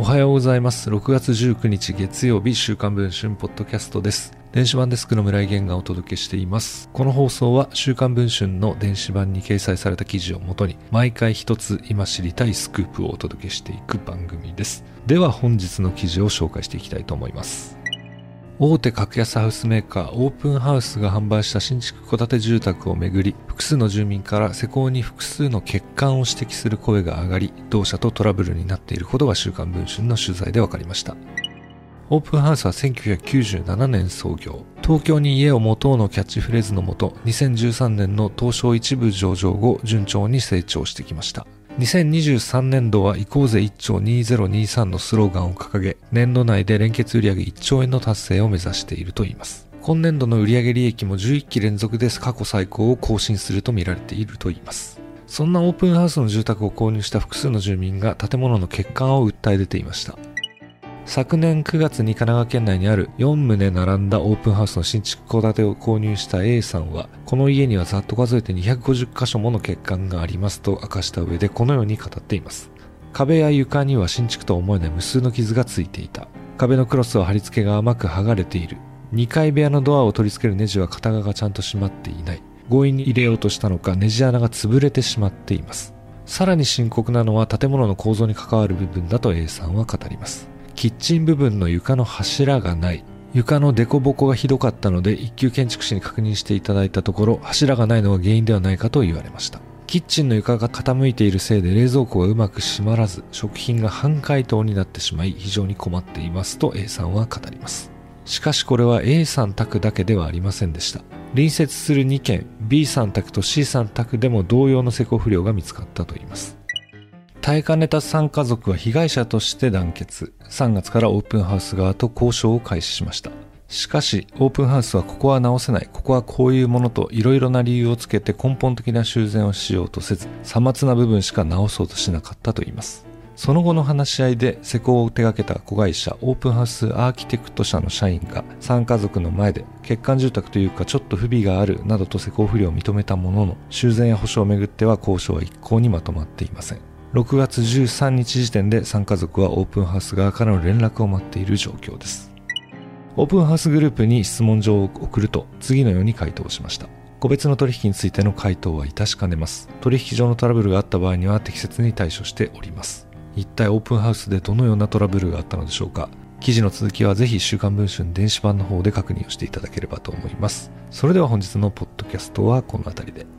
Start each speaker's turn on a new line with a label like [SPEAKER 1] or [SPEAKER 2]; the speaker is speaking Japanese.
[SPEAKER 1] おはようございます。6月19日月曜日、週刊文春ポッドキャストです。電子版デスクの村井源がお届けしています。この放送は週刊文春の電子版に掲載された記事をもとに、毎回一つ今知りたいスクープをお届けしていく番組です。では本日の記事を紹介していきたいと思います。大手格安ハウスメーカーオープンハウスが販売した新築戸建て住宅をめぐり複数の住民から施工に複数の欠陥を指摘する声が上がり同社とトラブルになっていることが週刊文春の取材で分かりました。オープンハウスは1997年創業。東京に家を持とうのキャッチフレーズのもと2013年の東証一部上場後順調に成長してきました。2023年度は行こうぜ1兆2023のスローガンを掲げ、年度内で連結売上1兆円の達成を目指しているといいます。今年度の売上利益も11期連続で過去最高を更新するとみられているといいます。そんなオープンハウスの住宅を購入した複数の住民が建物の欠陥を訴え出ていました。昨年9月に神奈川県内にある4棟並んだオープンハウスの新築戸建てを購入した A さんは、この家にはざっと数えて250箇所もの欠陥がありますと明かした上でこのように語っています。壁や床には新築と思えない無数の傷がついていた。壁のクロスは貼り付けが甘く剥がれている。2階部屋のドアを取り付けるネジは片側がちゃんと閉まっていない。強引に入れようとしたのかネジ穴が潰れてしまっています。さらに深刻なのは建物の構造に関わる部分だと A さんは語ります。キッチン部分の床の柱がない。床の凸凹がひどかったので一級建築士に確認していただいたところ柱がないのが原因ではないかと言われました。キッチンの床が傾いているせいで冷蔵庫がうまく閉まらず食品が半解凍になってしまい非常に困っていますと A さんは語ります。しかしこれは A さん宅だけではありませんでした。隣接する2軒 B さん宅と C さん宅でも同様の施工不良が見つかったといいます。耐えかねた3家族は被害者として団結。3月からオープンハウス側と交渉を開始しました。しかし、オープンハウスはここは直せない、ここはこういうものといろいろな理由をつけて根本的な修繕をしようとせず、さまつな部分しか直そうとしなかったと言います。その後の話し合いで施工を手掛けた子会社オープンハウスアーキテクト社の社員が3家族の前で欠陥住宅というかちょっと不備があるなどと施工不良を認めたものの修繕や保証をめぐっては交渉は一向にまとまっていません。6月13日時点で3家族はオープンハウス側からの連絡を待っている状況です。オープンハウスグループに質問状を送ると次のように回答しました。個別の取引についての回答は致しかねます。取引上のトラブルがあった場合には適切に対処しております。一体オープンハウスでどのようなトラブルがあったのでしょうか記事の続きはぜひ週刊文春電子版の方で確認をしていただければと思います。それでは本日のポッドキャストはこの辺りで。